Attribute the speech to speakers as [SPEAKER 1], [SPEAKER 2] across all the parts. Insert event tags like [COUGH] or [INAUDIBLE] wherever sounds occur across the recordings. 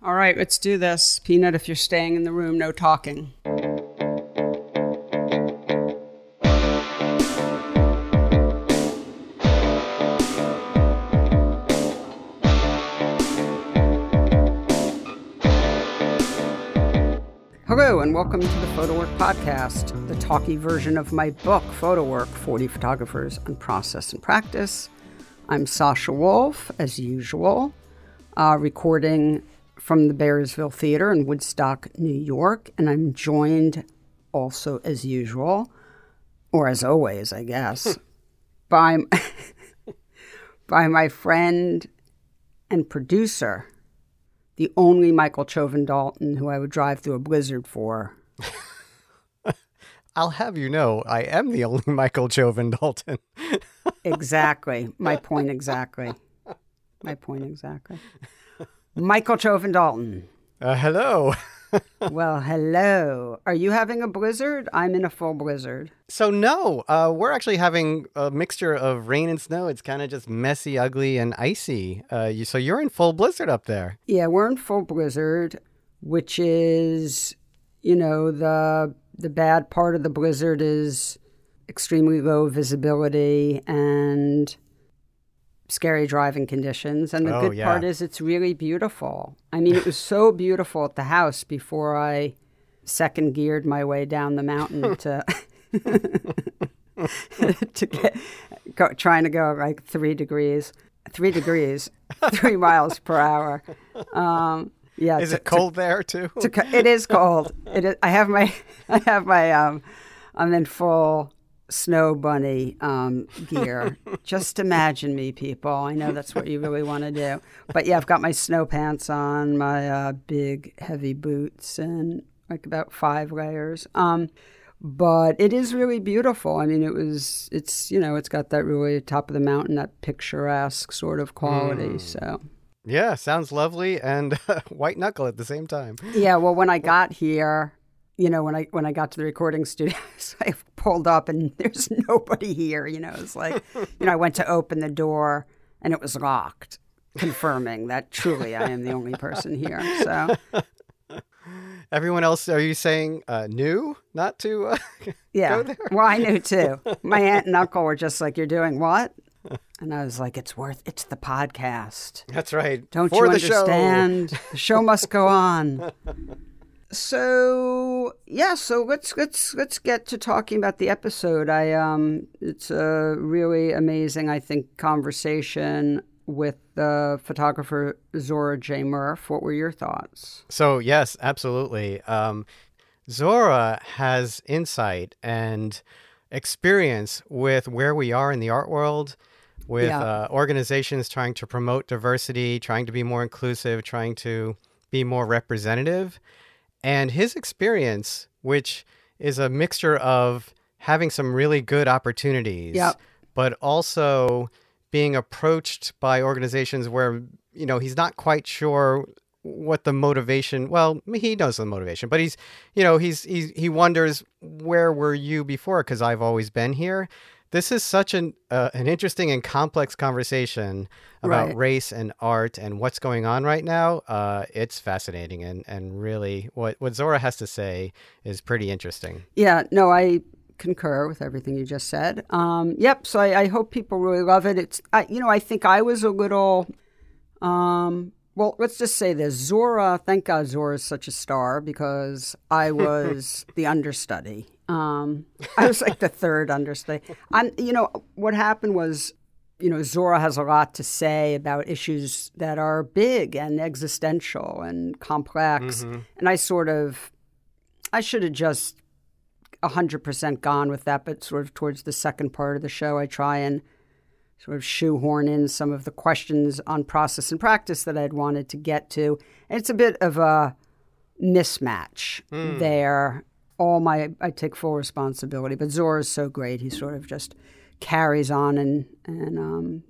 [SPEAKER 1] All right, let's do this. Peanut, if you're staying in the room, no talking. Hello, and welcome to the Photo Work Podcast, the talky version of my book, Photo Work 40 Photographers on Process and Practice. I'm Sasha Wolf, as usual, uh, recording from the Bearsville Theater in Woodstock, New York, and I'm joined also, as usual, or as always, I guess, [LAUGHS] by, [LAUGHS] by my friend and producer, the only Michael Chovan Dalton who I would drive through a blizzard for. [LAUGHS]
[SPEAKER 2] I'll have you know, I am the only Michael Chovan Dalton.
[SPEAKER 1] exactly. My point exactly. My point exactly. Michael Chovan Dalton.
[SPEAKER 2] Uh, hello. [LAUGHS]
[SPEAKER 1] well, hello. Are you having a blizzard? I'm in a full blizzard.
[SPEAKER 2] So, no, uh, we're actually having a mixture of rain and snow. It's kind of just messy, ugly, and icy. Uh, you, so, you're in full blizzard up there.
[SPEAKER 1] Yeah, we're in full blizzard, which is, you know, the the bad part of the blizzard is extremely low visibility and scary driving conditions. And the
[SPEAKER 2] Oh,
[SPEAKER 1] good
[SPEAKER 2] yeah.
[SPEAKER 1] part is it's really beautiful. I mean, it was so [LAUGHS] beautiful at the house before I second geared my way down the mountain [LAUGHS] to [LAUGHS] to get go, trying to go like three degrees, three degrees, three miles per hour. Um, yeah,
[SPEAKER 2] Is
[SPEAKER 1] to-
[SPEAKER 2] it cold there too?
[SPEAKER 1] to, it is cold. It is, I have my I have my um I'm in full snow bunny um, gear. [LAUGHS] Just imagine me, people. I know that's what you really want to do. But yeah, I've got my snow pants on, my uh, big heavy boots, and like about five layers. Um, but it is really beautiful. I mean, it was. It's you know, it's got that really top of the mountain, that picturesque sort of quality. So.
[SPEAKER 2] yeah, sounds lovely and [LAUGHS] white knuckle at the same time.
[SPEAKER 1] Yeah, well, when I got here, you know, when I when I got to the recording studio, [LAUGHS] so I pulled up and there's nobody here. You know, it's like, you know, I went to open the door and it was locked, confirming that truly I am the only person here. So
[SPEAKER 2] Everyone else, are you saying uh, new? Not to. Uh, [LAUGHS]
[SPEAKER 1] yeah,
[SPEAKER 2] Go there.
[SPEAKER 1] well, I knew too. My aunt and uncle were just like, "You're doing what?" And I was like, "It's worth. It's the podcast."
[SPEAKER 2] that's right.
[SPEAKER 1] Don't
[SPEAKER 2] For
[SPEAKER 1] you
[SPEAKER 2] the show.
[SPEAKER 1] understand? the show must go on. So yeah, so let's let's let's get to talking about the episode. I um, it's a really amazing, I think, conversation with the photographer Zora J. Murff. What were your thoughts?
[SPEAKER 2] So yes, absolutely. Um, Zora has insight and experience with where we are in the art world, with
[SPEAKER 1] Yeah.
[SPEAKER 2] uh, organizations trying to promote diversity, trying to be more inclusive, trying to be more representative, and his experience, which is a mixture of having some really good opportunities,
[SPEAKER 1] Yep.
[SPEAKER 2] but also being approached by organizations where you know he's not quite sure what the motivation well he knows the motivation but he's you know he's, he's he wonders where were you before because i've always been here this is such an uh, an interesting and complex conversation about
[SPEAKER 1] Right.
[SPEAKER 2] race and art and what's going on right now uh, it's fascinating and and really what what zora has to say is pretty interesting
[SPEAKER 1] Yeah, no, I concur with everything you just said. Um, yep. So I, I hope people really love it. It's, I, you know, I think I was a little, um, well, let's just say this: Zora. Thank God Zora is such a star because I [LAUGHS] was the understudy. Um, I was like the third understudy. I'm, you know, what happened was. You know, Zora has a lot to say about issues that are big and existential and complex. And I sort of, I should have just 100% gone with that, but sort of towards the second part of the show, I try and sort of shoehorn in some of the questions on process and practice that I'd wanted to get to. And it's a bit of a mismatch there. All my, I take full responsibility, but Zora is so great. He sort of just carries on and, and um,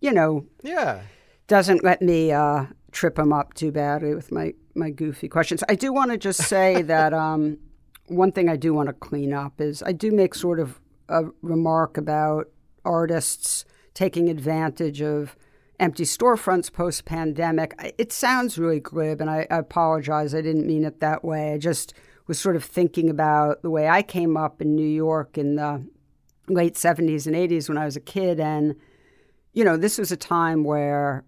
[SPEAKER 1] you know,
[SPEAKER 2] yeah
[SPEAKER 1] doesn't let me uh, trip him up too badly with my, my goofy questions. I do want to just say [LAUGHS] that um, one thing I do want to clean up is I do make sort of a remark about artists taking advantage of empty storefronts post pandemic. It sounds really glib, and I, I apologize. I didn't mean it that way. I just was sort of thinking about the way I came up in New York in the late 70s and 80s when I was a kid. And, you know, this was a time where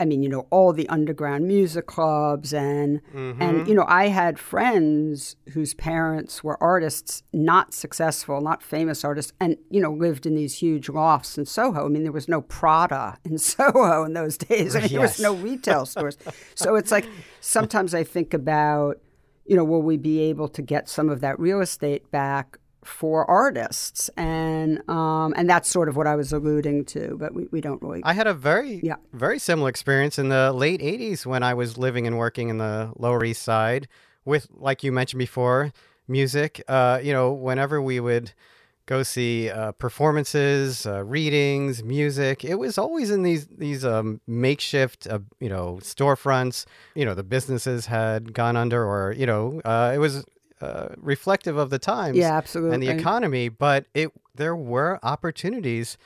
[SPEAKER 1] I mean, you know, all the underground music clubs and mm-hmm. and you know, I had friends whose parents were artists, not successful, not famous artists, and you know, lived in these huge lofts in Soho. I mean, there was no Prada in [LAUGHS] Soho in those days. I mean, yes. there was no retail stores. so it's like sometimes I think about, you know, will we be able to get some of that real estate back for artists, and um, and that's sort of what I was alluding to. But we, we don't really.
[SPEAKER 2] I had a very yeah. very similar experience in the late '80s when I was living and working in the Lower East Side with, like you mentioned before, music. Uh, you know, whenever we would go see uh, performances, uh, readings, music. It was always in these these um, makeshift, uh, you know, storefronts. You know, the businesses had gone under, or you know, uh, it was uh, reflective of the times
[SPEAKER 1] yeah, absolutely.
[SPEAKER 2] and the economy, but it there were opportunities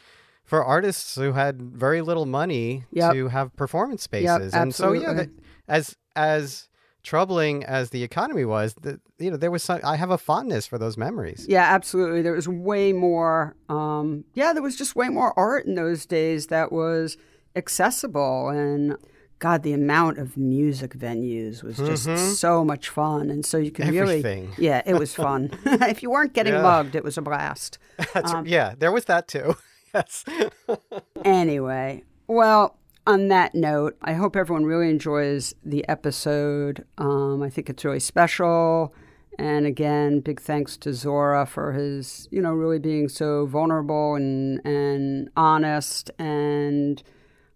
[SPEAKER 2] for artists who had very little money yep. to have performance spaces.
[SPEAKER 1] Yep,
[SPEAKER 2] and so yeah, the, as as troubling as the economy was, the, you know, there was some, I have a fondness for those memories.
[SPEAKER 1] Yeah, absolutely. There was way more um, yeah, there was just way more art in those days that was accessible and God, the amount of music venues was just mm-hmm. so much fun, and so you could
[SPEAKER 2] Everything.
[SPEAKER 1] really, [LAUGHS] yeah, it was fun. [LAUGHS] if you weren't getting yeah. mugged, it was a blast. [LAUGHS]
[SPEAKER 2] Um, yeah, there was that too. yes.
[SPEAKER 1] anyway, well, on that note, I hope everyone really enjoys the episode. Um, I think it's really special. And again, big thanks to Zora for his, you know, really being so vulnerable and and honest and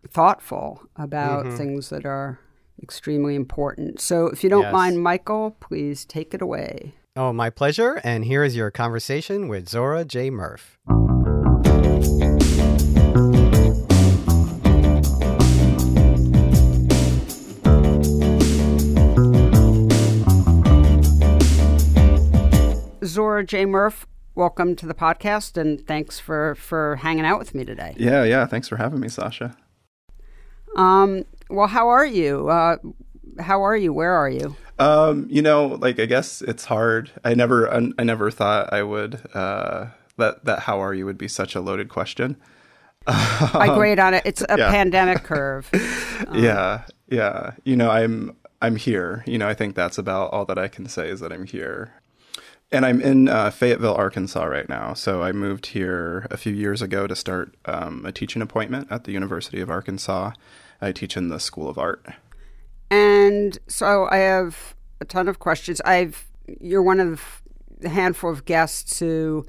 [SPEAKER 1] thoughtful about mm-hmm. things that are extremely important. So, if you don't yes. mind, Michael, please take it away.
[SPEAKER 2] Oh, my pleasure. And here is your conversation with Zora J. Murff.
[SPEAKER 1] Zora J. Murff, welcome to the podcast and thanks for, for hanging out with me today.
[SPEAKER 3] Yeah, yeah. Thanks for having me, Sasha.
[SPEAKER 1] Um, well, how are you? Uh, how are you? Where are you?
[SPEAKER 3] Um, you know, like I guess it's hard. I never, I, I never thought I would. Uh, that that how are you would be such a loaded question. [LAUGHS]
[SPEAKER 1] I grade on it. It's a yeah. pandemic [LAUGHS] curve.
[SPEAKER 3] Um, yeah, yeah. You know, I'm I'm here. You know, I think that's about all that I can say is that I'm here. And I'm in uh, Fayetteville, Arkansas right now. So I moved here a few years ago to start um, a teaching appointment at the University of Arkansas. I teach in the School of Art.
[SPEAKER 1] And so I have a ton of questions. I've you're one of the handful of guests who,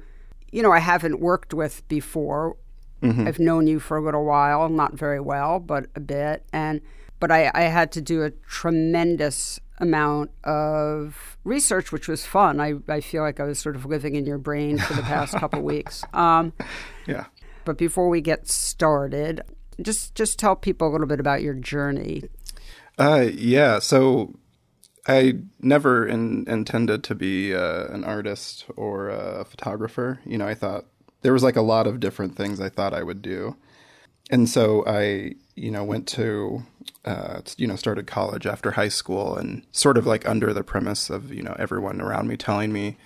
[SPEAKER 1] you know, I haven't worked with before. Mm-hmm. I've known you for a little while, not very well, but a bit. And but I, I had to do a tremendous amount of research, which was fun. I, I feel like I was sort of living in your brain for the past [LAUGHS] couple weeks. Um,
[SPEAKER 3] yeah.
[SPEAKER 1] But before we get started, just just tell people a little bit about your journey.
[SPEAKER 3] Uh, yeah. So I never in, intended to be uh, an artist or a photographer. You know, I thought there was like a lot of different things I thought I would do, and so I, you know, went to, uh, you know, started college after high school, and sort of like under the premise of you know everyone around me telling me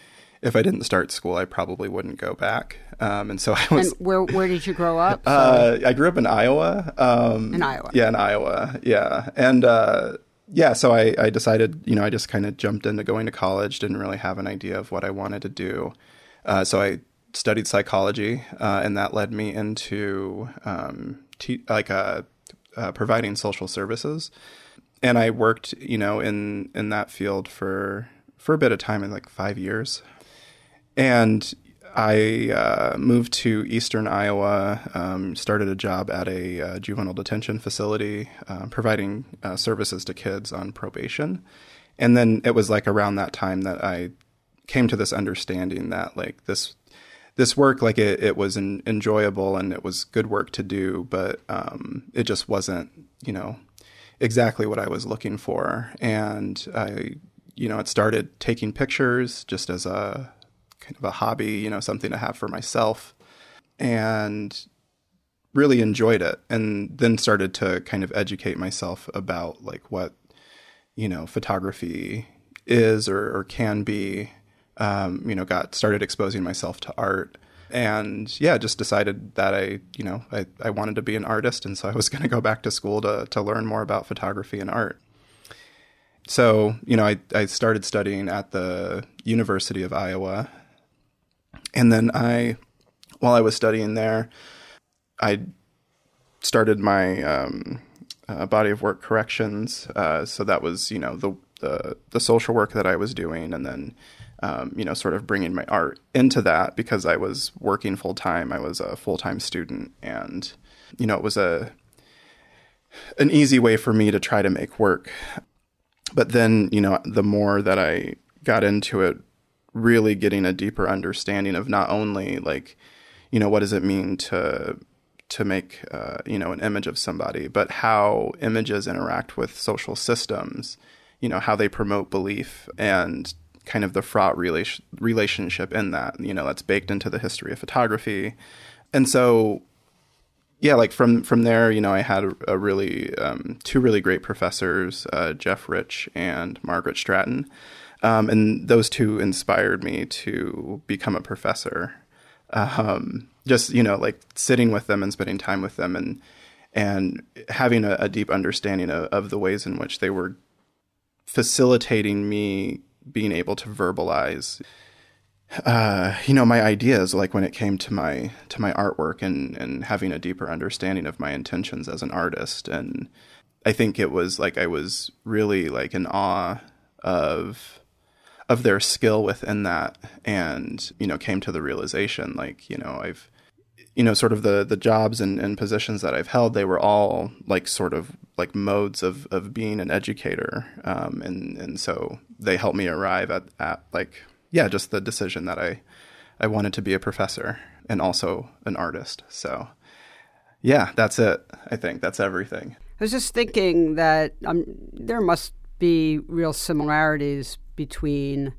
[SPEAKER 3] if I didn't start school, I probably wouldn't go back. Um, and so [LAUGHS] I was.
[SPEAKER 1] And where where did you grow up?
[SPEAKER 3] Uh, I grew up in Iowa.
[SPEAKER 1] Um, in Iowa.
[SPEAKER 3] Yeah, in Iowa. Yeah, and uh, yeah, so I, I decided, you know, I just kind of jumped into going to college. Didn't really have an idea of what I wanted to do. Uh, so I studied psychology, uh, and that led me into um, te- like uh, uh, providing social services. And I worked, you know, in in that field for for a bit of time, in like five years. And I uh, moved to eastern Iowa, um, started a job at a uh, juvenile detention facility, uh, providing services to kids on probation. And then it was like around that time that I came to this understanding that like this this work like it, it was an, enjoyable and it was good work to do, but um, it just wasn't you know exactly what I was looking for. And I you know it started taking pictures just as a kind of a hobby, you know, something to have for myself. And really enjoyed it and then started to kind of educate myself about like what you know photography is or, or can be um, you know got started exposing myself to art. And yeah just decided that i you know I, I wanted to be an artist. And so i was [LAUGHS] going to go back to school to, to learn more about photography and art. So you know I, I started studying at the university of iowa. And then i while i was studying there I started my um, uh, body of work corrections. Uh, so that was, you know, the, the, the social work that I was doing, and then, um, you know, sort of bringing my art into that because I was working full time. I was a full time student, and you know, it was a an easy way for me to try to make work. But then, you know, the more that I got into it, really getting a deeper understanding of not only like, you know, what does it mean to to make uh, you know an image of somebody, but how images interact with social systems, you know how they promote belief and kind of the fraught relation, relationship in that you know that's baked into the history of photography, and so yeah, like from from there, you know, I had a, a really um, two really great professors, uh, Jeff Rich and Margaret Stratton, um, and those two inspired me to become a professor. Um, just you know like sitting with them and spending time with them and and having a, a deep understanding of, of, the ways in which they were facilitating me being able to verbalize uh, you know my ideas like when it came to my to my artwork and and having a deeper understanding of my intentions as an artist. And i think it was like i was really like in awe of of their skill within that and you know came to the realization like you know i've you know, sort of the the jobs and, and positions that I've held, they were all like sort of like modes of of being an educator, um, and and so they helped me arrive at at like yeah, just the decision that I I wanted to be a professor and also an artist. So yeah, that's it. I think that's everything.
[SPEAKER 1] I was just thinking that um, there must be real similarities between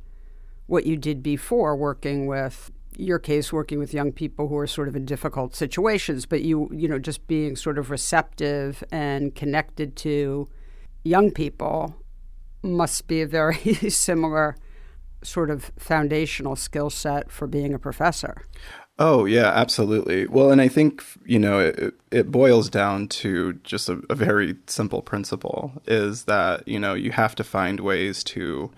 [SPEAKER 1] what you did before working with your case working with young people who are sort of in difficult situations, but you you know just being sort of receptive and connected to young people must be a very [LAUGHS] similar sort of foundational skill set for being a professor.
[SPEAKER 3] Oh yeah, absolutely. Well, and I think you know it, it boils down to just a, a very simple principle: is that you know you have to find ways to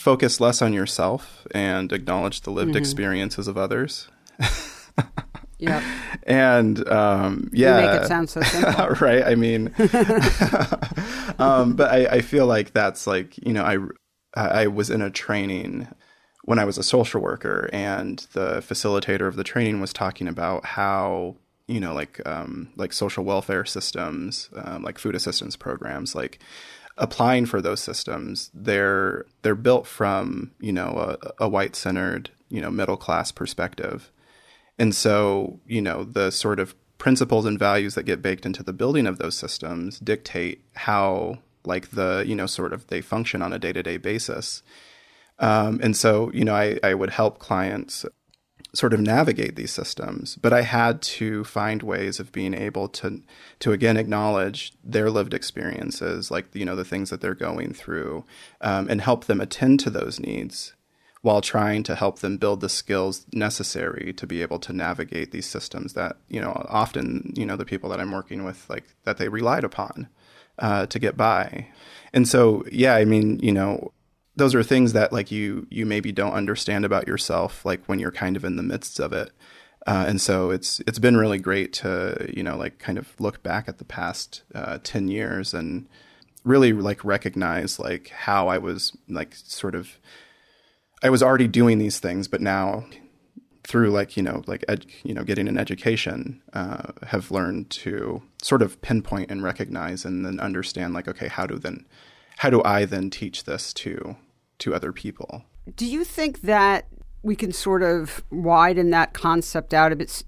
[SPEAKER 3] focus less on yourself and acknowledge the lived mm-hmm. experiences of others. [LAUGHS]
[SPEAKER 1] yeah.
[SPEAKER 3] And um, yeah,
[SPEAKER 1] you make it sound so simple, [LAUGHS]
[SPEAKER 3] right? I mean, [LAUGHS] um, but I, I, feel like that's like you know I I was in a training when I was a social worker, and the facilitator of the training was talking about how you know like um, like social welfare systems, um, like food assistance programs, like applying for those systems, they're they're built from you know a, a white centered you know middle class perspective, and so you know the sort of principles and values that get baked into the building of those systems dictate how like the you know sort of they function on a day to day basis. Um, and so, you know, I, I would help clients sort of navigate these systems but i had to find ways of being able to to again acknowledge their lived experiences like you know the things that they're going through um, and help them attend to those needs while trying to help them build the skills necessary to be able to navigate these systems that you know often you know the people that i'm working with like that they relied upon uh, to get by. And so yeah i mean you know those are things that like you you maybe don't understand about yourself like when you're kind of in the midst of it. Uh, and so it's it's been really great to you know like kind of look back at the past uh, 10 years and really like recognize like how i was like sort of i was already doing these things but now through like you know like ed, you know getting an education uh, have learned to sort of pinpoint and recognize and then understand like okay how do then how do i then teach this to to other people.
[SPEAKER 1] Do you think that we can sort of widen that concept out a bit?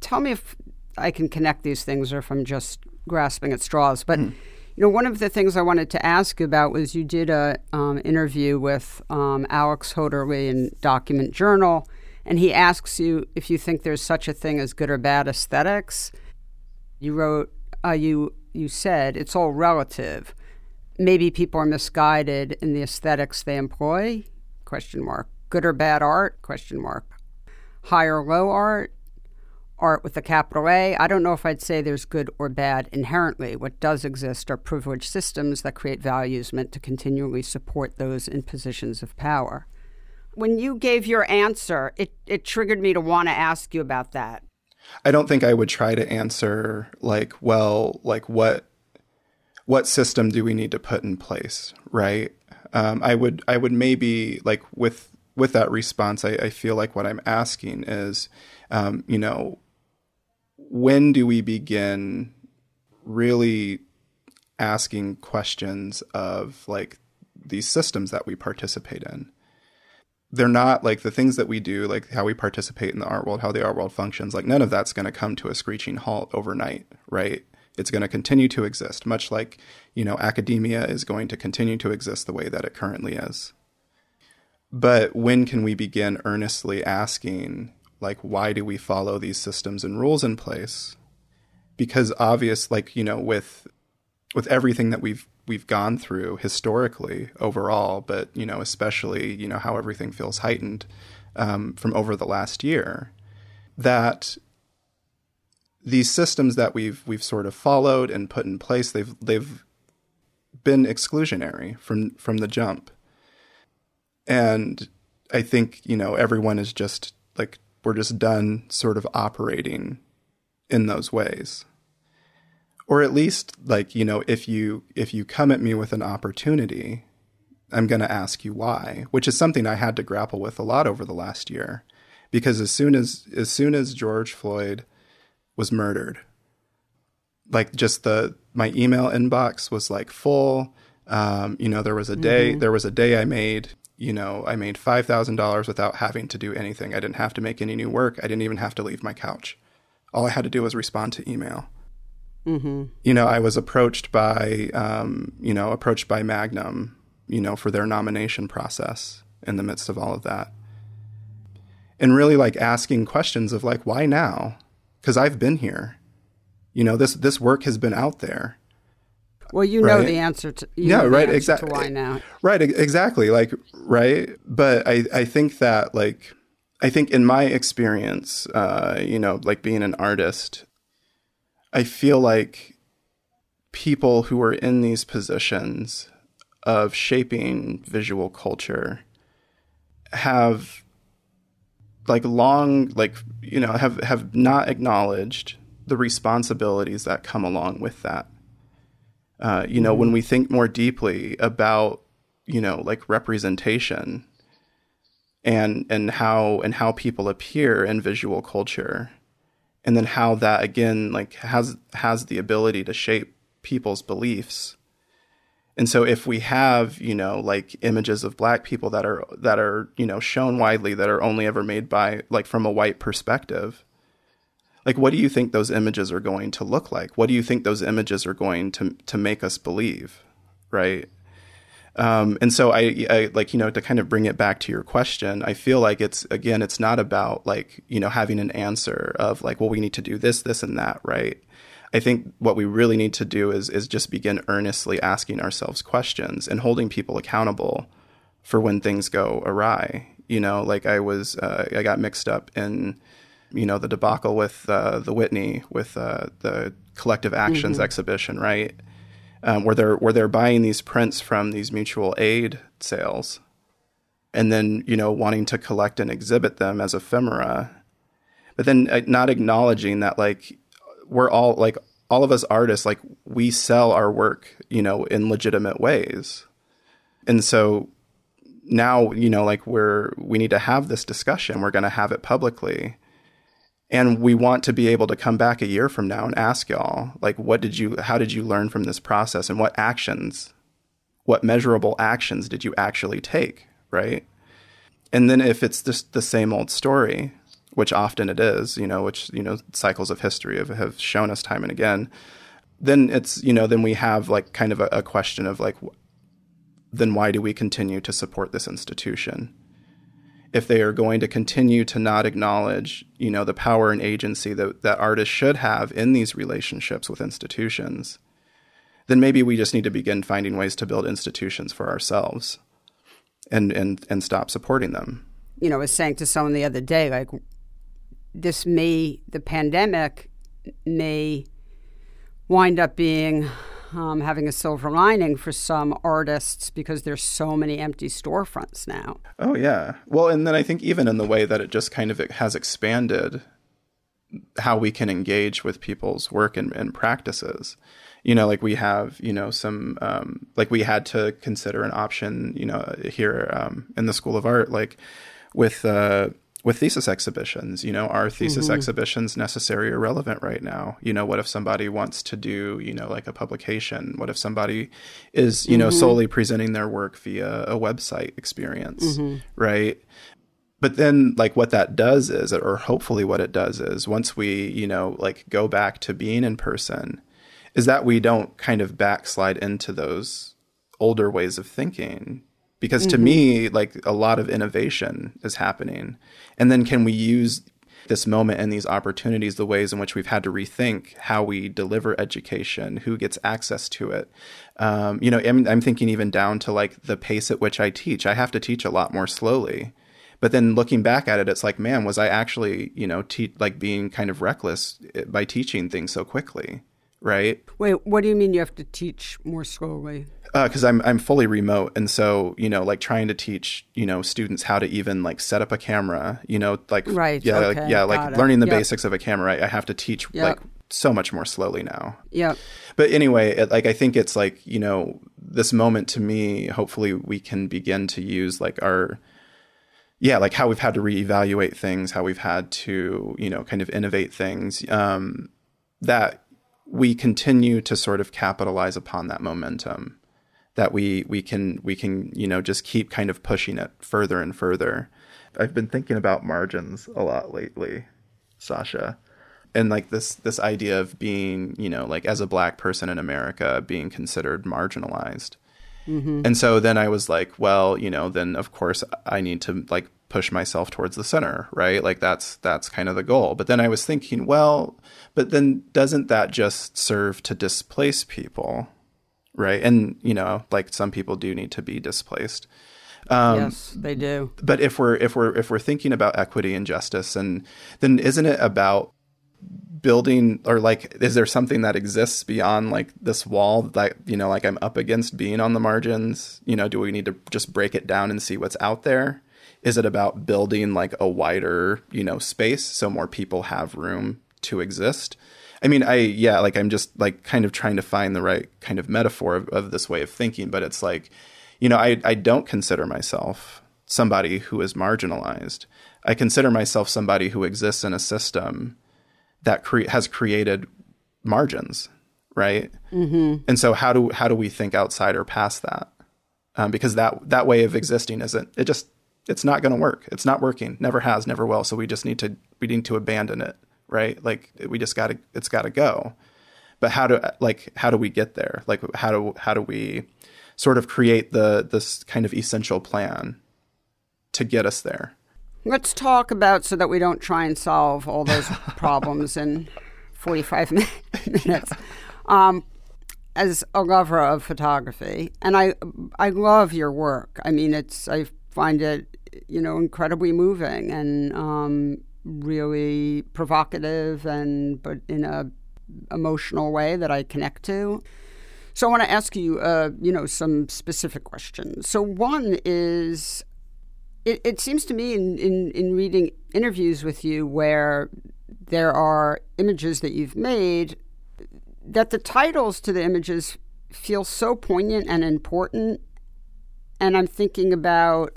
[SPEAKER 1] Tell me if I can connect these things or if I'm just grasping at straws. But mm. you know, one of the things I wanted to ask about was you did a um, interview with um, Alex Hodor-Lee in Document Journal, and he asks you if you think there's such a thing as good or bad aesthetics. You wrote, uh, you you said it's all relative. Maybe people are misguided in the aesthetics they employ? Question mark. Good or bad art? Question mark. High or low art? Art with a capital A. I don't know if I'd say there's good or bad inherently. What does exist are privileged systems that create values meant to continually support those in positions of power. When you gave your answer, it, it triggered me to want to ask you about that.
[SPEAKER 3] I don't think I would try to answer like, well, like what what system do we need to put in place, right? Um, I would I would maybe like with with that response, I, I feel like what I'm asking is, um, you know, when do we begin really asking questions of like these systems that we participate in? they're not like the things that we do, like how we participate in the art world, how the art world functions, like none of that's going to come to a screeching halt overnight, right? It's going to continue to exist, much like, you know, academia is going to continue to exist the way that it currently is. But when can we begin earnestly asking, like, why do we follow these systems and rules in place? Because obvious, like, you know, with with everything that we've we've gone through historically overall, but you know, especially you know how everything feels heightened um, from over the last year, that these systems that we've we've sort of followed and put in place, they've they've been exclusionary from from the jump, and I think you know everyone is just like we're just done sort of operating in those ways. Or at least like you know if you if you come at me with an opportunity i'm going to ask you why which is something i had to grapple with a lot over the last year. Because as soon as as soon as george floyd was murdered like just the my email inbox was like full um, you know there was a day mm-hmm. there was a day i made you know i made $5000 without having to do anything i didn't have to make any new work i didn't even have to leave my couch all i had to do was respond to email Mm-hmm. You know, I was approached by, um, you know, approached by Magnum, you know, for their nomination process in the midst of all of that. And really like asking questions of like, why now? Because I've been here. You know, this this work has been out there.
[SPEAKER 1] Well, you know the answer to yeah, right, exactly. Why now?
[SPEAKER 3] Right, exactly. Like, right. But I I think that like I think in my experience, uh, you know, like being an artist, I feel like people who are in these positions of shaping visual culture have like long like you know have have not acknowledged the responsibilities that come along with that uh, you know mm-hmm. when we think more deeply about you know like representation and and how and how people appear in visual culture and then how that again like has has the ability to shape people's beliefs and so if we have you know like images of black people that are that are you know shown widely that are only ever made by like from a white perspective like what do you think those images are going to look like? What do you think those images are going to to make us believe right? Um, and so I, I, like you know to kind of bring it back to your question i feel like it's again it's not about like you know having an answer of like well we need to do this this and that right i think what we really need to do is is just begin earnestly asking ourselves questions and holding people accountable for when things go awry. You know like i was uh, i got mixed up in you know the debacle with uh, the whitney with uh, the collective actions mm-hmm. exhibition right? Um, where they're where they're buying these prints from these mutual aid sales, and then you know wanting to collect and exhibit them as ephemera, but then uh, not acknowledging that like we're all like all of us artists like we sell our work you know in legitimate ways, and so now you know like we're we need to have this discussion. We're going to have it publicly. And we want to be able to come back a year from now and ask y'all like what did you how did you learn from this process? And what actions what measurable actions did you actually take? Right? And then if it's just the same old story which often it is you know which you know cycles of history have, have shown us time and again then it's you know then we have like kind of a, a question of like then why do we continue to support this institution if they are going to continue to not acknowledge, you know, the power and agency that, that artists should have in these relationships with institutions, then maybe we just need to begin finding ways to build institutions for ourselves and and and stop supporting them.
[SPEAKER 1] You know, I was saying to someone the other day, like this may the pandemic may wind up being um, having a silver lining for some artists because there's so many empty storefronts now.
[SPEAKER 3] Oh yeah. Well, and then I think even in the way that it just kind of has expanded how we can engage with people's work and, and practices. You know, like we have, you know, some um, like we had to consider an option, you know, here um, in the School of Art, like with uh, with thesis exhibitions. You know, are thesis mm-hmm. exhibitions necessary or relevant right now? You know, what if somebody wants to do, you know, like a publication? What if somebody is, you mm-hmm. know, solely presenting their work via a website experience, mm-hmm. right? But then, like, what that does is, or hopefully what it does is, once we, you know, like go back to being in person, is that we don't kind of backslide into those older ways of thinking because to mm-hmm. me like a lot of innovation is happening. And then can we use this moment and these opportunities the ways in which we've had to rethink how we deliver education who gets access to it? Um, you know I'm, I'm thinking even down to like the pace at which i teach. I have to teach a lot more slowly. But then looking back at it it's like man was i actually you know te- like being kind of reckless eh, by teaching things so quickly right?
[SPEAKER 1] Wait what do you mean you have to teach more slowly
[SPEAKER 3] because uh, I'm I'm fully remote, and so you know, like trying to teach you know students how to even like set up a camera, you know, like
[SPEAKER 1] right,
[SPEAKER 3] yeah,
[SPEAKER 1] okay,
[SPEAKER 3] like yeah, like learning the yep. basics of a camera. I, I have to teach yep. like so much more slowly now.
[SPEAKER 1] Yeah.
[SPEAKER 3] But anyway, it, like I think it's like you know this moment to me. Hopefully, we can begin to use like our yeah, like how we've had to reevaluate things, how we've had to you know kind of innovate things. Um, that we continue to sort of capitalize upon that momentum that we we can we can you know just keep kind of pushing it further and further. I've been thinking about margins a lot lately, Sasha. And like this this idea of being, you know, like as a black person in America being considered marginalized. Mm-hmm. And so then I was like, well, you know, then of course I need to like push myself towards the center, right? Like that's that's kind of the goal. But then I was thinking, well, but then doesn't that just serve to displace people? Right? And you know, like some people do need to be displaced.
[SPEAKER 1] Um, yes, they do.
[SPEAKER 3] But if we're if we're if we're thinking about equity and justice, and then isn't it about building or like is there something that exists beyond like this wall that you know like I'm up against being on the margins? You know, do we need to just break it down and see what's out there? Is it about building like a wider you know space so more people have room to exist? I mean, I yeah, like I'm just like kind of trying to find the right kind of metaphor of, of this way of thinking, but it's like, you know, I I don't consider myself somebody who is marginalized. I consider myself somebody who exists in a system that cre- has created margins, right? Mm-hmm. And so how do how do we think outside or past that? Um, because that that way of existing isn't it just it's not going to work. It's not working. Never has. Never will. So we just need to we need to abandon it right? Like we just got to it's got to go. But how do like how do we get there? Like how do how do we sort of create the this kind of essential plan to get us there?
[SPEAKER 1] Let's talk about so that we don't try and solve all those [LAUGHS] problems in 45 [LAUGHS] minutes. Um, as a lover of photography, and I I love your work. I mean, it's I find it you know incredibly moving and um, really provocative and but in a emotional way that I connect to. So I want to ask you, uh, you know, some specific questions. So one is, it, it seems to me in, in, in reading interviews with you where there are images that you've made that the titles to the images feel so poignant and important. And I'm thinking about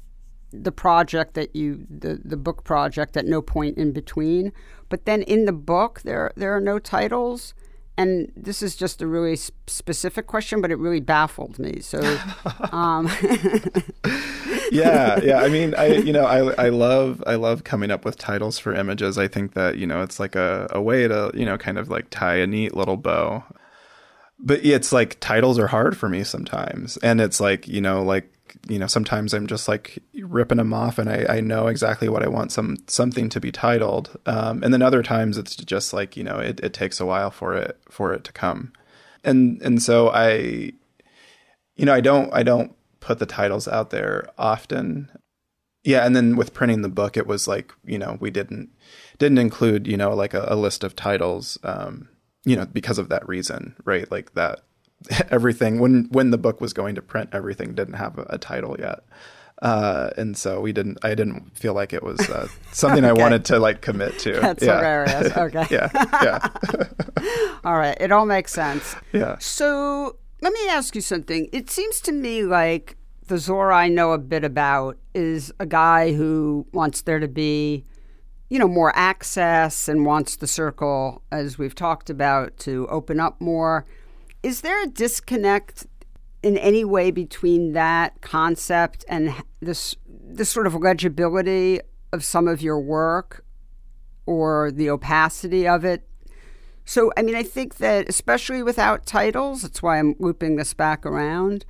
[SPEAKER 1] the project that you the the book project at no point in between. But then in the book there there are no titles. And this is just a really specific question but it really baffled me. So [LAUGHS] um [LAUGHS]
[SPEAKER 3] yeah yeah. I mean i you know i i love i love coming up with titles for images. I think that you know it's like a, a way to you know kind of like tie a neat little bow. But it's like titles are hard for me sometimes. And it's like you know like you know, sometimes I'm just like ripping them off and I, I know exactly what I want some something to be titled. Um, and then other times it's just like, you know, it, it takes a while for it for it to come. And and so I you know, I don't I don't put the titles out there often. Yeah, and then with printing the book, it was like, you know, we didn't didn't include, you know, like a, a list of titles, um, you know, because of that reason, right? Like that [LAUGHS] everything when when the book was going to print, everything didn't have a, a title yet. Uh, and so we didn't. I didn't feel like it was uh, [LAUGHS] something okay. I wanted to like commit to. [LAUGHS]
[SPEAKER 1] That's yeah. hilarious. Okay.
[SPEAKER 3] yeah. Yeah.
[SPEAKER 1] all right. It all makes sense.
[SPEAKER 3] Yeah.
[SPEAKER 1] So let me ask you something. It seems to me like the Zora I know a bit about is a guy who wants there to be, you know, more access and wants the circle, as we've talked about, to open up more. Is there a disconnect in any way between that concept and this this sort of legibility of some of your work or the opacity of it? So, I mean, I think that especially without titles, that's why I'm looping this back around,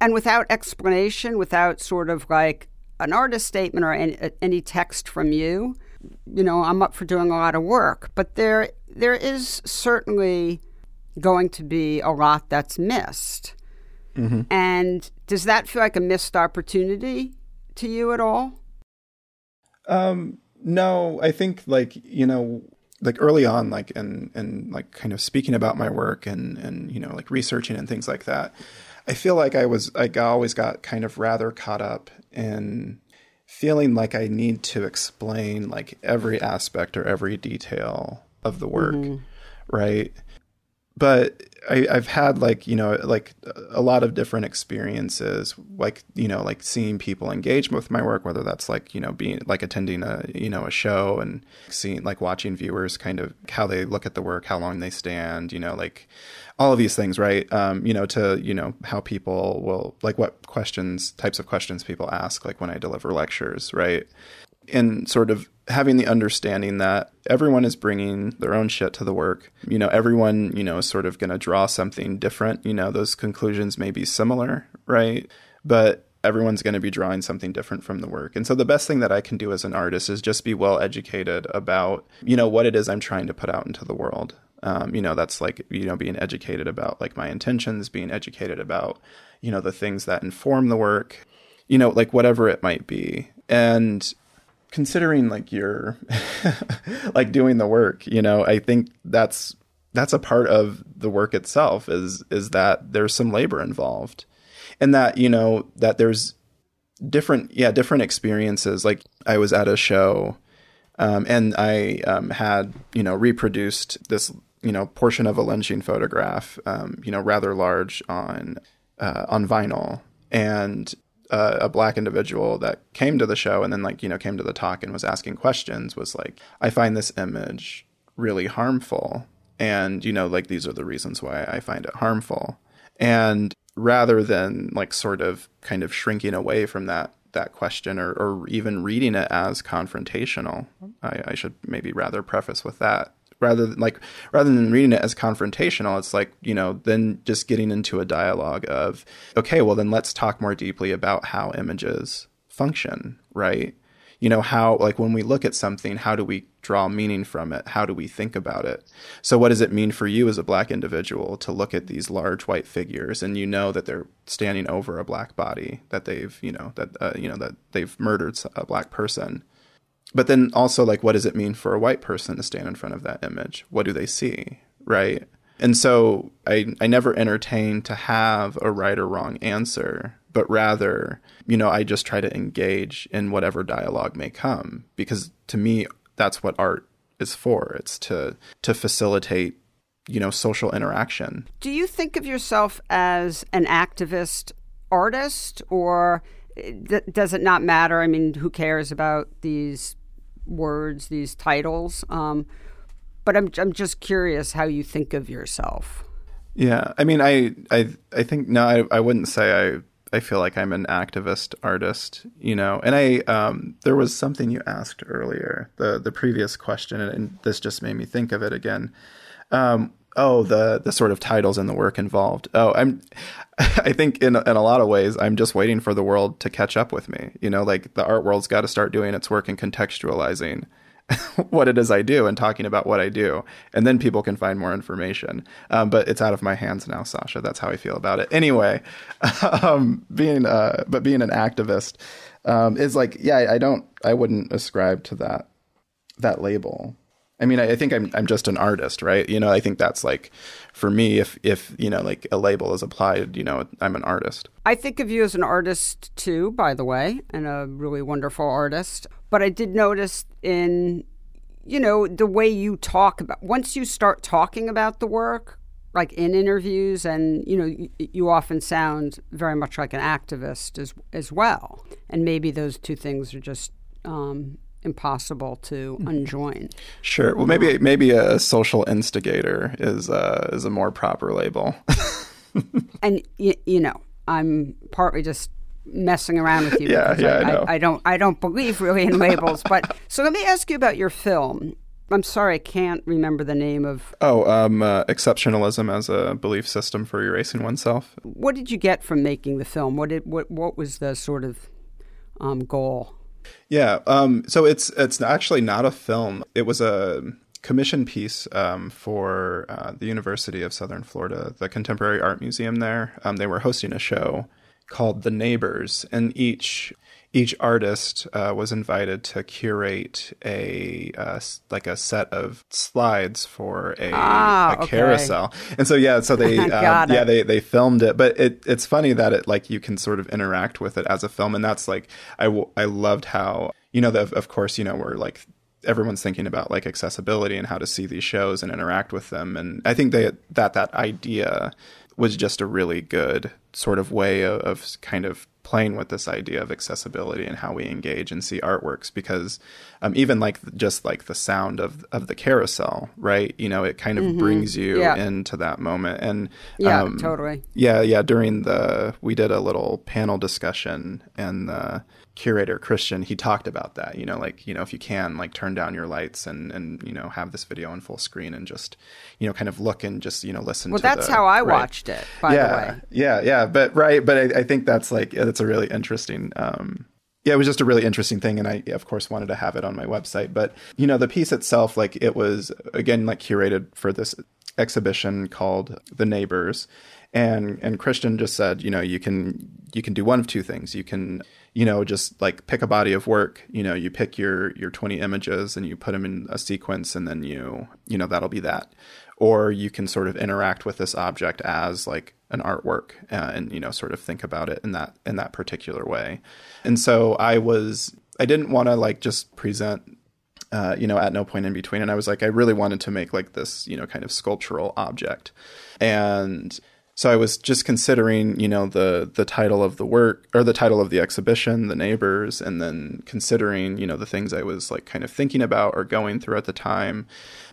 [SPEAKER 1] and without explanation, without sort of like an artist statement or any, any text from you, you know, I'm up for doing a lot of work. But there, there is certainly going to be a lot that's missed. Mm-hmm. And does that feel like a missed opportunity to you at all?
[SPEAKER 3] Um, no, I think like, you know, like early on, like, and, and like kind of speaking about my work and, and, you know, like researching and things like that, I feel like I was, like, I always got kind of rather caught up in feeling like I need to explain like every aspect or every detail of the work. Mm-hmm. Right but I, have had like you know like a lot of different experiences, like you know like seeing people engage with my work, whether that's like you know being like attending a you know a show and seeing like watching viewers kind of how they look at the work, how long they stand, you know like all of these things, right? Um, you know to you know how people will like what questions, types of questions people ask, like when I deliver lectures, right? And sort of having the understanding that everyone is bringing their own shit to the work. You know, everyone, you know, is sort of going to draw something different. You know, those conclusions may be similar, right? But everyone's going to be drawing something different from the work. And so the best thing that I can do as an artist is just be well educated about, you know, what it is I'm trying to put out into the world. Um, you know, that's like, you know, being educated about like my intentions, being educated about, you know, the things that inform the work, you know, like whatever it might be. And considering like you're [LAUGHS] like doing the work, you know, I think that's that's a part of the work itself is is that there's some labor involved. And that, you know, that there's different yeah, different experiences. Like I was at a show um, and I um, had, you know, reproduced this, you know, portion of a lynching photograph, um, you know, rather large on uh, on vinyl. And uh, a black individual that came to the show and then like you know came to the talk and was asking questions was like i find this image really harmful. And you know like these are the reasons why i find it harmful. And rather than like sort of kind of shrinking away from that that question or, or even reading it as confrontational I, I should maybe rather preface with that rather than like rather than reading it as confrontational it's like you know then just getting into a dialogue of okay well then let's talk more deeply about how images function right? You know how like when we look at something how do we draw meaning from it? How do we think about it? So what does it mean for you as a black individual to look at these large white figures and you know that they're standing over a black body that they've you know that uh, you know that they've murdered a black person but then also like what does it mean for a white person to stand in front of that image? What do they see right? And so i i never entertain to have a right or wrong answer but rather you know i just try to engage in whatever dialogue may come because to me that's what art is for. It's to to facilitate you know social interaction.
[SPEAKER 1] Do you think of yourself as an activist artist or eh, does it not matter? I mean who cares about these words, these titles. Um, but I'm I'm just curious how you think of yourself.
[SPEAKER 3] Yeah, I mean, I I I think no, I I wouldn't say I I feel like I'm an activist artist, you know. And I um there was something you asked earlier, the the previous question, and, this just made me think of it again. Um, oh the the sort of titles and the work involved. Oh i'm [LAUGHS] i think in in a lot of ways i'm just waiting for the world to catch up with me. You know like the art world's got to start doing its work in contextualizing [LAUGHS] what it is i do and talking about what i do. And then people can find more information. Um, but it's out of my hands now sasha. That's how i feel about it. Anyway [LAUGHS] um, being uh, but being an activist um, is like yeah i don't i wouldn't ascribe to that that label I mean, I, I, think I'm I'm just an artist, right? You know, I think that's like for me, if if you know, like a label is applied, you know, I'm an artist.
[SPEAKER 1] I think of you as an artist too, by the way, and a really wonderful artist. But I did notice in, you know, the way you talk about once you start talking about the work, like in interviews, and you know, you, you often sound very much like an activist as as well. And maybe those two things are just um, impossible to mm-hmm. unjoin.
[SPEAKER 3] Sure. Well, maybe maybe a social instigator is uh, is a more proper label. [LAUGHS]
[SPEAKER 1] and y- you know, I'm partly just messing around with you.
[SPEAKER 3] yeah, yeah, I,
[SPEAKER 1] I, I, don't I don't believe really in labels. but [LAUGHS] so let me ask you about your film. I'm sorry, I can't remember the name of.
[SPEAKER 3] Oh, um, uh, exceptionalism as a belief system for erasing oneself.
[SPEAKER 1] What did you get from making the film? What did what what was the sort of um, goal?
[SPEAKER 3] Yeah. Um, so it's it's actually not a film. It was a commission piece um, for uh, the University of Southern Florida, the Contemporary Art Museum there. Um, they were hosting a show called The Neighbors, and each each artist uh, was invited to curate a uh, like a set of slides for a,
[SPEAKER 1] ah,
[SPEAKER 3] a carousel. And so yeah, so they [LAUGHS] um, yeah they they filmed it, but it it's funny that it like you can sort of interact with it as a film, and that's like I I loved how you know the, of course you know we're like everyone's thinking about like accessibility and how to see these shows and interact with them. And i think they that that idea was just a really good sort of way of, of, kind of playing with this idea of accessibility and how we engage and see artworks because um, even like just like the sound of of the carousel right you know it kind of mm-hmm. brings you yeah. into that moment and
[SPEAKER 1] yeah um, totally
[SPEAKER 3] yeah yeah during the we did a little panel discussion and the curator Christian, he talked about that. You know, like you know, if you can, like turn down your lights and and you know have this video on full screen and just you know kind of look and just you know listen.
[SPEAKER 1] To it Well, that's
[SPEAKER 3] the,
[SPEAKER 1] how I
[SPEAKER 3] right.
[SPEAKER 1] watched it. By
[SPEAKER 3] yeah,
[SPEAKER 1] the way,
[SPEAKER 3] yeah, yeah, but right, but I, I think that's like that's a really interesting. Um, yeah, it was just a really interesting thing, and I of course wanted to have it on my website. But you know, the piece itself, like it was again like curated for this exhibition called The Neighbors, and and Christian just said, you know, you can you can do one of two things. You can you know just like pick a body of work you know you pick your your 20 images and you put them in a sequence and then you you know that'll be that. Or you can sort of interact with this object as like an artwork uh, and you know sort of think about it in that in that particular way. And so i was i didn't want to like just present uh, you know at no point in between. And i was like i really wanted to make like this you know kind of sculptural object. And so I was just considering, you know, the the title of the work or the title of the exhibition, the neighbors, and then considering, you know, the things I was like kind of thinking about or going through at the time.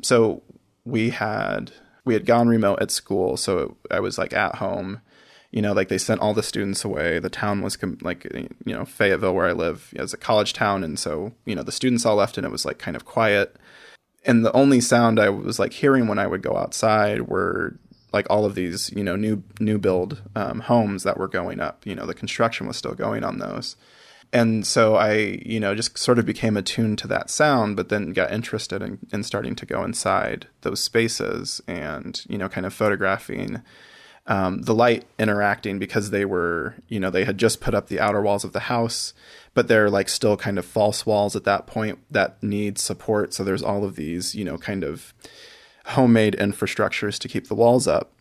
[SPEAKER 3] So we had we had gone remote at school, so I was like at home. You know, like they sent all the students away. The town was com- like, you know, Fayetteville, where I live, is a college town, and so you know the students all left, and it was like kind of quiet. And the only sound I was like hearing when I would go outside were like all of these, you know, new new build um, homes that were going up. You know, the construction was still going on those, and so I, you know, just sort of became attuned to that sound, but then got interested in, in starting to go inside those spaces and you know, kind of photographing. Um, the light interacting because they were, you know, they had just put up the outer walls of the house, but they're like still kind of false walls at that point that need support. So there's all of these, you know, kind of homemade infrastructures to keep the walls up.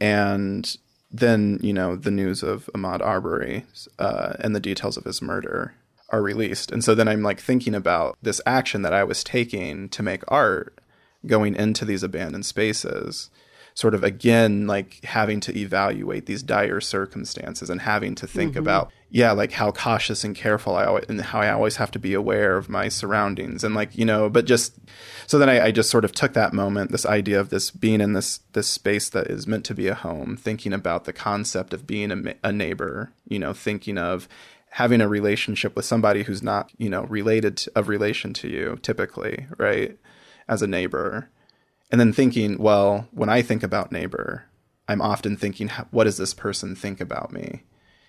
[SPEAKER 3] And then, you know, the news of Ahmaud Arbery uh, and the details of his murder are released. And so then I'm like thinking about this action that I was taking to make art going into these abandoned spaces sort of again like having to evaluate these dire circumstances and having to think mm-hmm. about yeah like how cautious and careful I always and how I always have to be aware of my surroundings and like you know but just so then I, I just sort of took that moment this idea of this being in this this space that is meant to be a home thinking about the concept of being a, a neighbor you know thinking of having a relationship with somebody who's not you know related to, of relation to you typically right as a neighbor and then thinking, well, when I think about neighbor, I'm often thinking, what does this person think about me?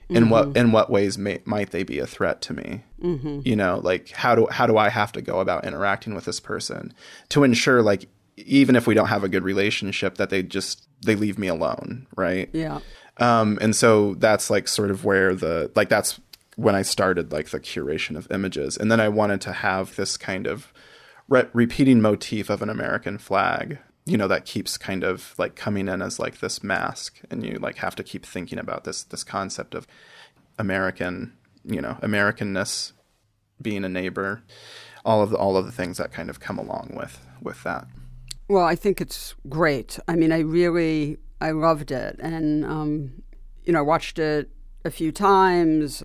[SPEAKER 3] In mm-hmm. what in what ways may, might they be a threat to me? Mm-hmm. You know, like how do how do I have to go about interacting with this person to ensure, like, even if we don't have a good relationship, that they just they leave me alone, right?
[SPEAKER 1] Yeah.
[SPEAKER 3] Um, and so that's like sort of where the like that's when I started like the curation of images, and then I wanted to have this kind of re- repeating motif of an American flag, you know, that keeps kind of like coming in as like this mask, and you like have to keep thinking about this this concept of American, you know, Americanness, being a neighbor, all of the all of the things that kind of come along with with that.
[SPEAKER 1] Well, I think it's great. I mean, I really I loved it, and um, you know, I watched it a few times.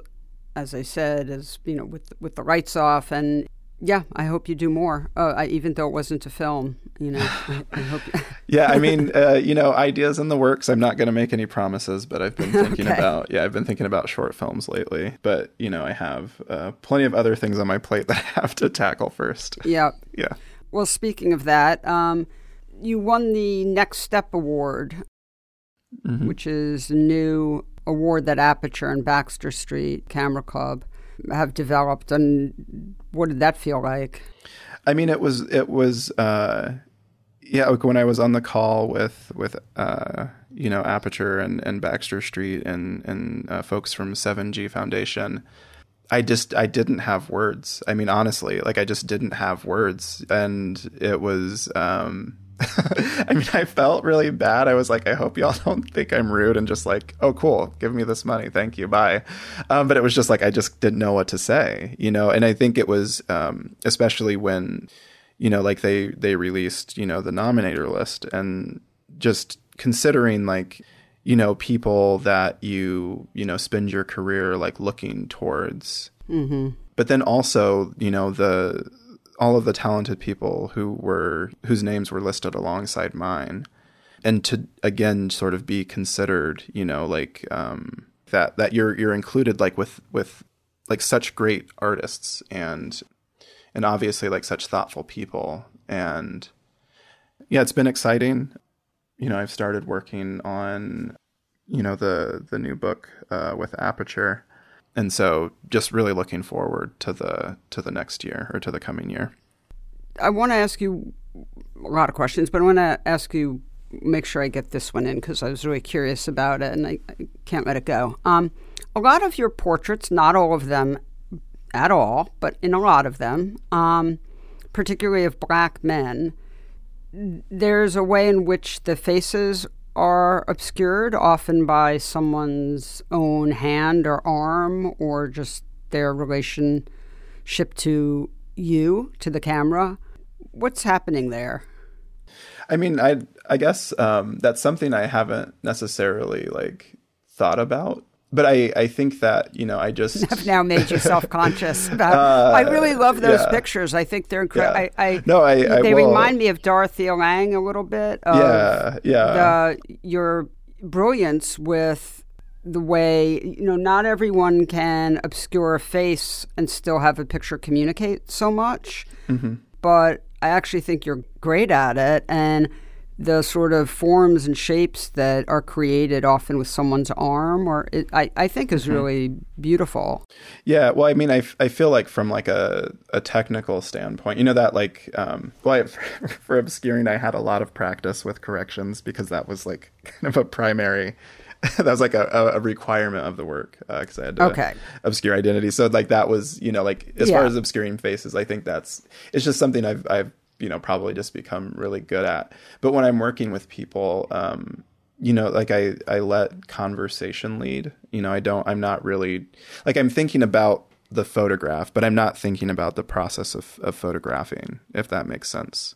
[SPEAKER 1] As I said, as you know, with with the rights off, and yeah, I hope you do more. Uh, I, even though it wasn't a film, you know. I, I hope. [LAUGHS]
[SPEAKER 3] yeah, I mean, uh, you know, ideas in the works. I'm not going to make any promises, but I've been [LAUGHS] thinking okay. about. Yeah, I've been thinking about short films lately. But you know, I have uh, plenty of other things on my plate that [LAUGHS] I have to tackle first.
[SPEAKER 1] Yeah.
[SPEAKER 3] Yeah.
[SPEAKER 1] Well, speaking of that, um, you won the Next Step Award, mm-hmm. which is a new award that Aperture and Baxter Street Camera Club have developed, and what did that feel like?
[SPEAKER 3] I mean, it was it was uh, yeah. Like when I was on the call with with uh, you know Aperture and, and Baxter Street and and uh, folks from Seven G Foundation, I just I didn't have words. I mean, honestly, like I just didn't have words, and it was. Um, [LAUGHS] I mean, I felt really bad. I was like, I hope y'all [LAUGHS] don't think I'm rude and just like, oh, cool, give me this money, thank you, bye. Um, but it was just like I just didn't know what to say, you know. And I think it was um, especially when, you know, like they they released, you know, the nominator list and just considering like, you know, people that you you know spend your career like looking towards. Mm-hmm. But then also, you know, the all of the talented people who were whose names were listed alongside mine. And to again sort of be considered you know like um, that that you're you're included like with with like such great artists and and obviously like such thoughtful people. And yeah it's been exciting. You know i've started working on you know the the new book uh, with aperture and so just really looking forward to the to the next year or to the coming year.
[SPEAKER 1] I want to ask you a lot of questions, but I want to ask you make sure I get this one in because I was really curious about it and I, I can't let it go. Um, a lot of your portraits, not all of them at all, but in a lot of them, um, particularly of black men, there's a way in which the faces are obscured, often by someone's own hand or arm or just their relationship to you, to the camera. What's happening there?
[SPEAKER 3] I mean, I I guess um, that's something I haven't necessarily like thought about but I, I think that you know I just
[SPEAKER 1] have now made you self conscious [LAUGHS] about. Uh, I really love those yeah. pictures. I think they're incredible. Yeah. I, I,
[SPEAKER 3] no, I,
[SPEAKER 1] I they will. remind me of Dorothea Lange a little bit.
[SPEAKER 3] yeah, yeah.
[SPEAKER 1] The, your brilliance with the way you know not everyone can obscure a face and still have a picture communicate so much, mm-hmm. but I actually think you're great at it and the sort of forms and shapes that are created often with someone's arm or it, I, I think is mm-hmm. really beautiful
[SPEAKER 3] yeah well i mean I, I feel like from like a, a technical standpoint you know that like um, well I, for, [LAUGHS] for obscuring i had a lot of practice with corrections because that was like [LAUGHS] kind of a primary [LAUGHS] that was like a, a requirement of the work because uh, I had to
[SPEAKER 1] okay.
[SPEAKER 3] obscure identity. So like that was you know like as yeah. far as obscuring faces, I think that's it's just something I've I've you know probably just become really good at. But when i'm working with people um you know like i i let conversation lead. You know i don't i'm not really like i'm thinking about the photograph but i'm not thinking about the process of, of photographing if that makes sense.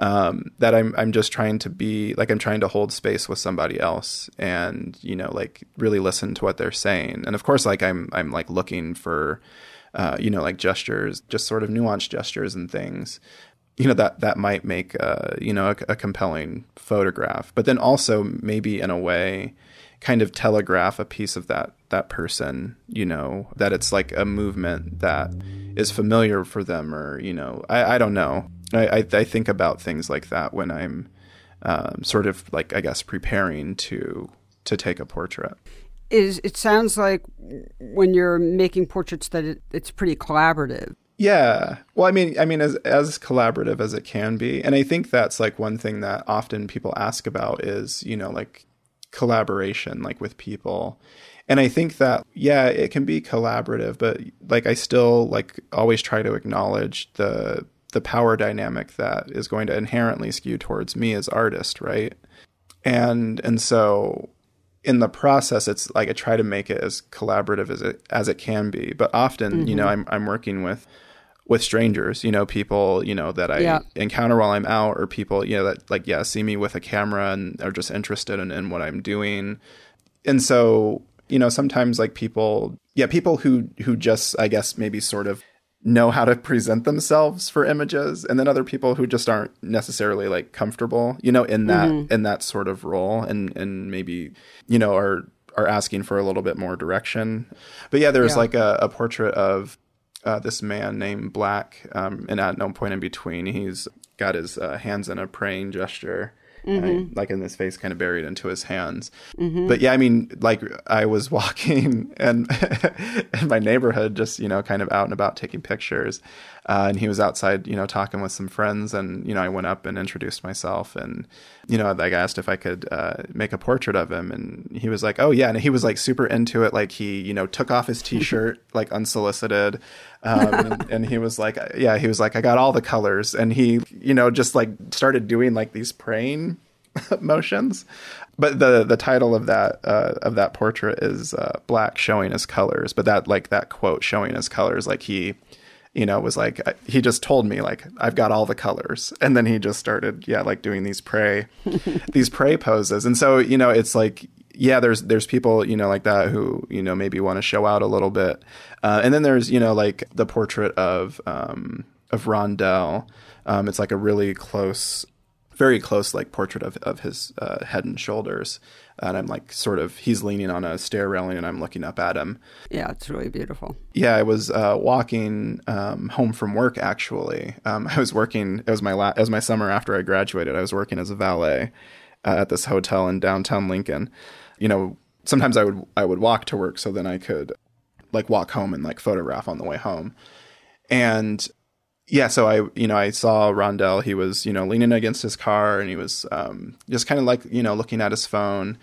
[SPEAKER 3] Um, that I'm I'm just trying to be like I'm trying to hold space with somebody else and you know like really listen to what they're saying. And of course like I'm I'm like looking for uh, you know like gestures just sort of nuanced gestures and things you know that that might make uh, you know a, a, compelling photograph, but then also maybe in a way kind of telegraph a piece of that that person. You know that it's like a movement that is familiar for them, or you know I, I don't know. I, I, I think about things like that when I'm um, sort of like I guess preparing to to take a portrait.
[SPEAKER 1] Is it sounds like when you're making portraits that it, it's pretty collaborative.
[SPEAKER 3] Yeah. Well, I mean, I mean, as as collaborative as it can be, and I think that's like one thing that often people ask about is you know like collaboration, like with people, and I think that yeah, it can be collaborative, but like I still like always try to acknowledge the the power dynamic that is going to inherently skew towards me as artist, right? And and so in the process it's like I try to make it as collaborative as it as it can be. But often, mm-hmm. you know, mm-hmm. I'm I'm working with with strangers, you know, people, you know, that I yeah. encounter while I'm out or people, you know, that like, yeah, see me with a camera and are just interested in, in what I'm doing. And so, you know, sometimes like people, yeah, people who, who just, I guess, maybe sort of know how to present themselves for images and then other people who just aren't necessarily like comfortable you know in that mm-hmm. in that sort of role and and maybe you know are are asking for a little bit more direction but yeah there's yeah. like a, a, portrait of uh, this man named black um, and at no point in between he's got his uh, hands in a praying gesture mm-hmm. like in his face kind of buried into his hands. Mm-hmm. But yeah, I mean, like I was [LAUGHS] walking and [LAUGHS] in my neighborhood, just you know, kind of out and about taking pictures, uh, and he was outside, you know, talking with some friends, and you know, I went up and introduced myself, and you know, like I asked if I could uh, make a portrait of him, and he was like, "Oh yeah," and he was like super into it. Like he, you know, took off his [LAUGHS] T-shirt like unsolicited, um, and, and, he was like, "Yeah," he was like, "I got all the colors," and he, you know, just like started doing like these praying [LAUGHS] motions. But the the title of that uh, of that portrait is uh, "Black Showing His Colors." But that like that quote "showing his colors," like he you know, was like he just told me like I've got all the colors, [LAUGHS] and then he just started yeah like doing these pray [LAUGHS] these pray poses, and so you know it's like yeah there's there's people you know like that who you know maybe want to show out a little bit, uh, and then there's you know like the portrait of um, of Rondell. Um, it's like a really close very close like portrait of, of his uh, head and shoulders. And i'm like sort of he's leaning on a stair railing and i'm looking up at him.
[SPEAKER 1] Yeah it's really beautiful.
[SPEAKER 3] Yeah i was uh, walking um, home from work actually. Um, [LAUGHS] i was working it was my la- it was my summer after i graduated. I was working as a valet uh, at this hotel in downtown lincoln. You know sometimes i would i would walk to work so then i could like walk home and like photograph on the way home. And yeah, so I, you know, I saw Rondell. He was, you know, leaning against his car, and he was um, just kind of like, you know, looking at his phone.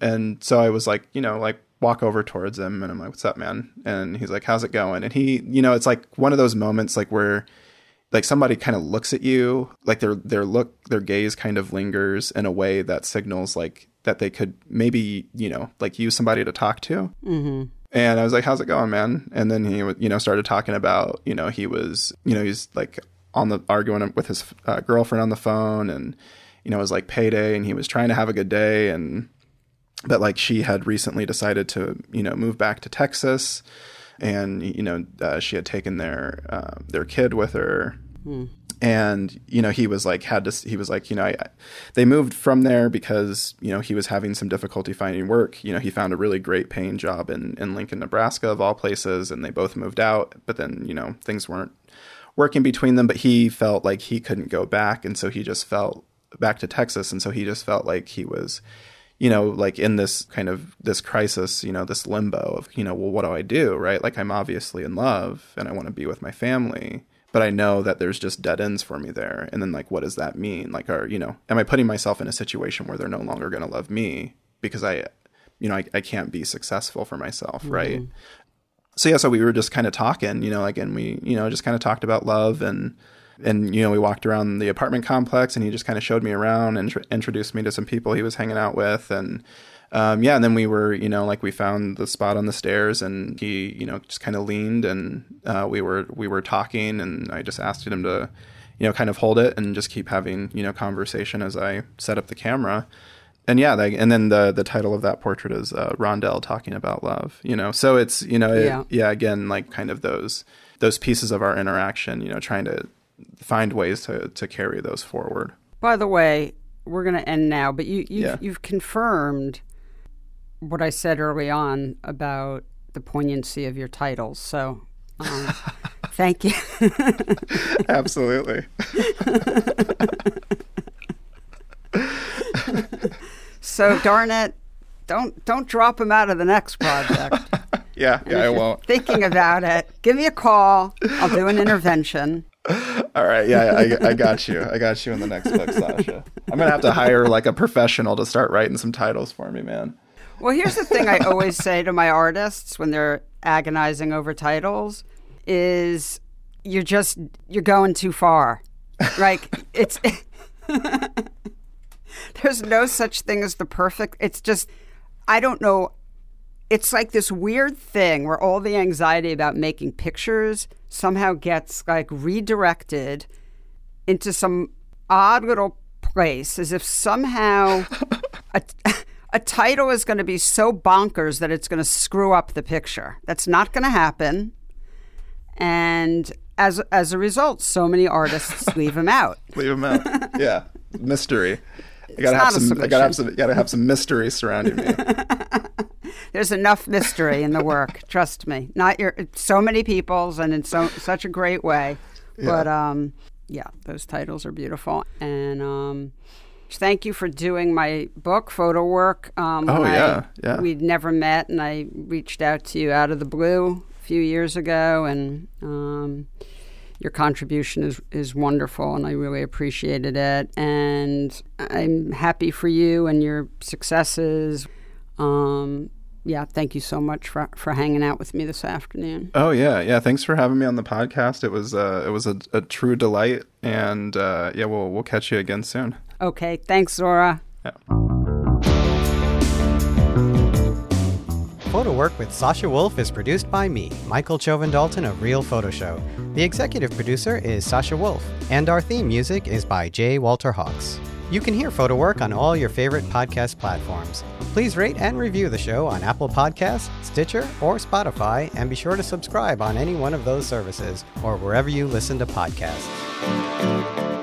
[SPEAKER 3] And so I was like, you know, like walk over towards him, and I'm like, "What's up, man?" And he's like, "How's it going?" And he, you know, it's like one of those moments like where, like somebody kind of looks at you, like their their look, their gaze kind of lingers in a way that signals like that they could maybe, you know, like use somebody to talk to. Mm-hmm. And I was like, "How's it going, man?" And then he, you know, started talking about, you know, he was, you know, he's like on the arguing with his uh, girlfriend on the phone, and you know, it was like payday, and he was trying to have a good day, and but like she had recently decided to, you know, move back to Texas, and you know, uh, she had taken their uh, their kid with her. Hmm and you know he was like had to he was like you know I, they moved from there because you know he was having some difficulty finding work. You know he found a really great paying job in in Lincoln Nebraska of all places and they both moved out. But then you know things weren't working between them. But he felt like he couldn't go back. And so he just felt back to Texas. And so he just felt like he was you know like in this kind of this crisis you know this limbo of you know well what do I do right? Like I'm obviously in love and I want to be with my family but I know that there's just dead ends for me there. And then like, what does that mean? Like, are, you know, am I putting myself in a situation where they're no longer going to love me because I, you know, I, I can't be successful for myself. Mm-hmm. Right. So yeah, so we were just kind of talking, you know, like, and we, you know, just kind of talked about love and, and, you know, we walked around the apartment complex and he just kind of showed me around and tr- introduced me to some people he was hanging out with. And, um, yeah, and then we were, you know, like we found the spot on the stairs, and he, you know, just kind of leaned, and uh, we were we were talking, and I just asked him to, you know, kind of hold it and just keep having, you know, conversation as I set up the camera. And yeah, they, and then the the title of that portrait is uh, Rondell talking about love. You know, so it's you know, it, yeah. yeah, again, like kind of those those pieces of our interaction. You know, trying to find ways to to carry those forward.
[SPEAKER 1] By the way, we're going to end now, but you you've, yeah. you've confirmed what I said early on about the poignancy of your titles. So, um, [LAUGHS] thank you.
[SPEAKER 3] Absolutely.
[SPEAKER 1] So darn it, don't don't drop him out of the next project. [LAUGHS]
[SPEAKER 3] yeah, yeah, I won't.
[SPEAKER 1] Thinking about it, give me a call. I'll do an intervention.
[SPEAKER 3] All right, yeah, I, I got you. I got you in the next book, Sasha. I'm gonna have to hire like a professional to start writing some titles for me, man.
[SPEAKER 1] Well, here's the thing I [LAUGHS] always say to my artists when they're agonizing over titles is you're just you're going too far. Like [LAUGHS] it's [LAUGHS] there's no such thing as the perfect. It's just I don't know it's like this weird thing where all the anxiety about making pictures somehow gets like redirected into some odd little place as if somehow a, a title is going to be so bonkers that it's going to screw up the picture. That's not going to happen. And as as a result, so many artists [LAUGHS] leave them out.
[SPEAKER 3] Leave them out. Yeah, mystery. I [LAUGHS] gotta have some. I gotta have some. Gotta have some mystery surrounding me. [LAUGHS]
[SPEAKER 1] There's enough mystery in the work. Trust me. Not your so many people's and in so such a great way. Yeah. But um, yeah, those titles are beautiful. And um, thank you for doing my book, photo work.
[SPEAKER 3] Um, oh yeah,
[SPEAKER 1] I, yeah. We'd never met, and I reached out to you out of the blue a few years ago, and um, your contribution is is wonderful, and I really appreciated it. And I'm happy for you and your successes. Um, yeah, thank you so much for for hanging out with me this afternoon.
[SPEAKER 3] Oh yeah, yeah. Thanks for having me on the podcast. It was uh, it was a, a true delight, and uh, yeah, we'll we'll catch you again soon.
[SPEAKER 1] Okay, thanks, Zora. Yeah.
[SPEAKER 2] Photo Work with Sasha Wolf is produced by me, Michael Chovan Dalton of Real Photo Show. The executive producer is Sasha Wolf, and our theme music is by J. Walter Hawks. You can hear Photo Work on all your favorite podcast platforms. Please rate and review the show on Apple Podcasts, Stitcher, or Spotify, and be sure to subscribe on any one of those services or wherever you listen to podcasts.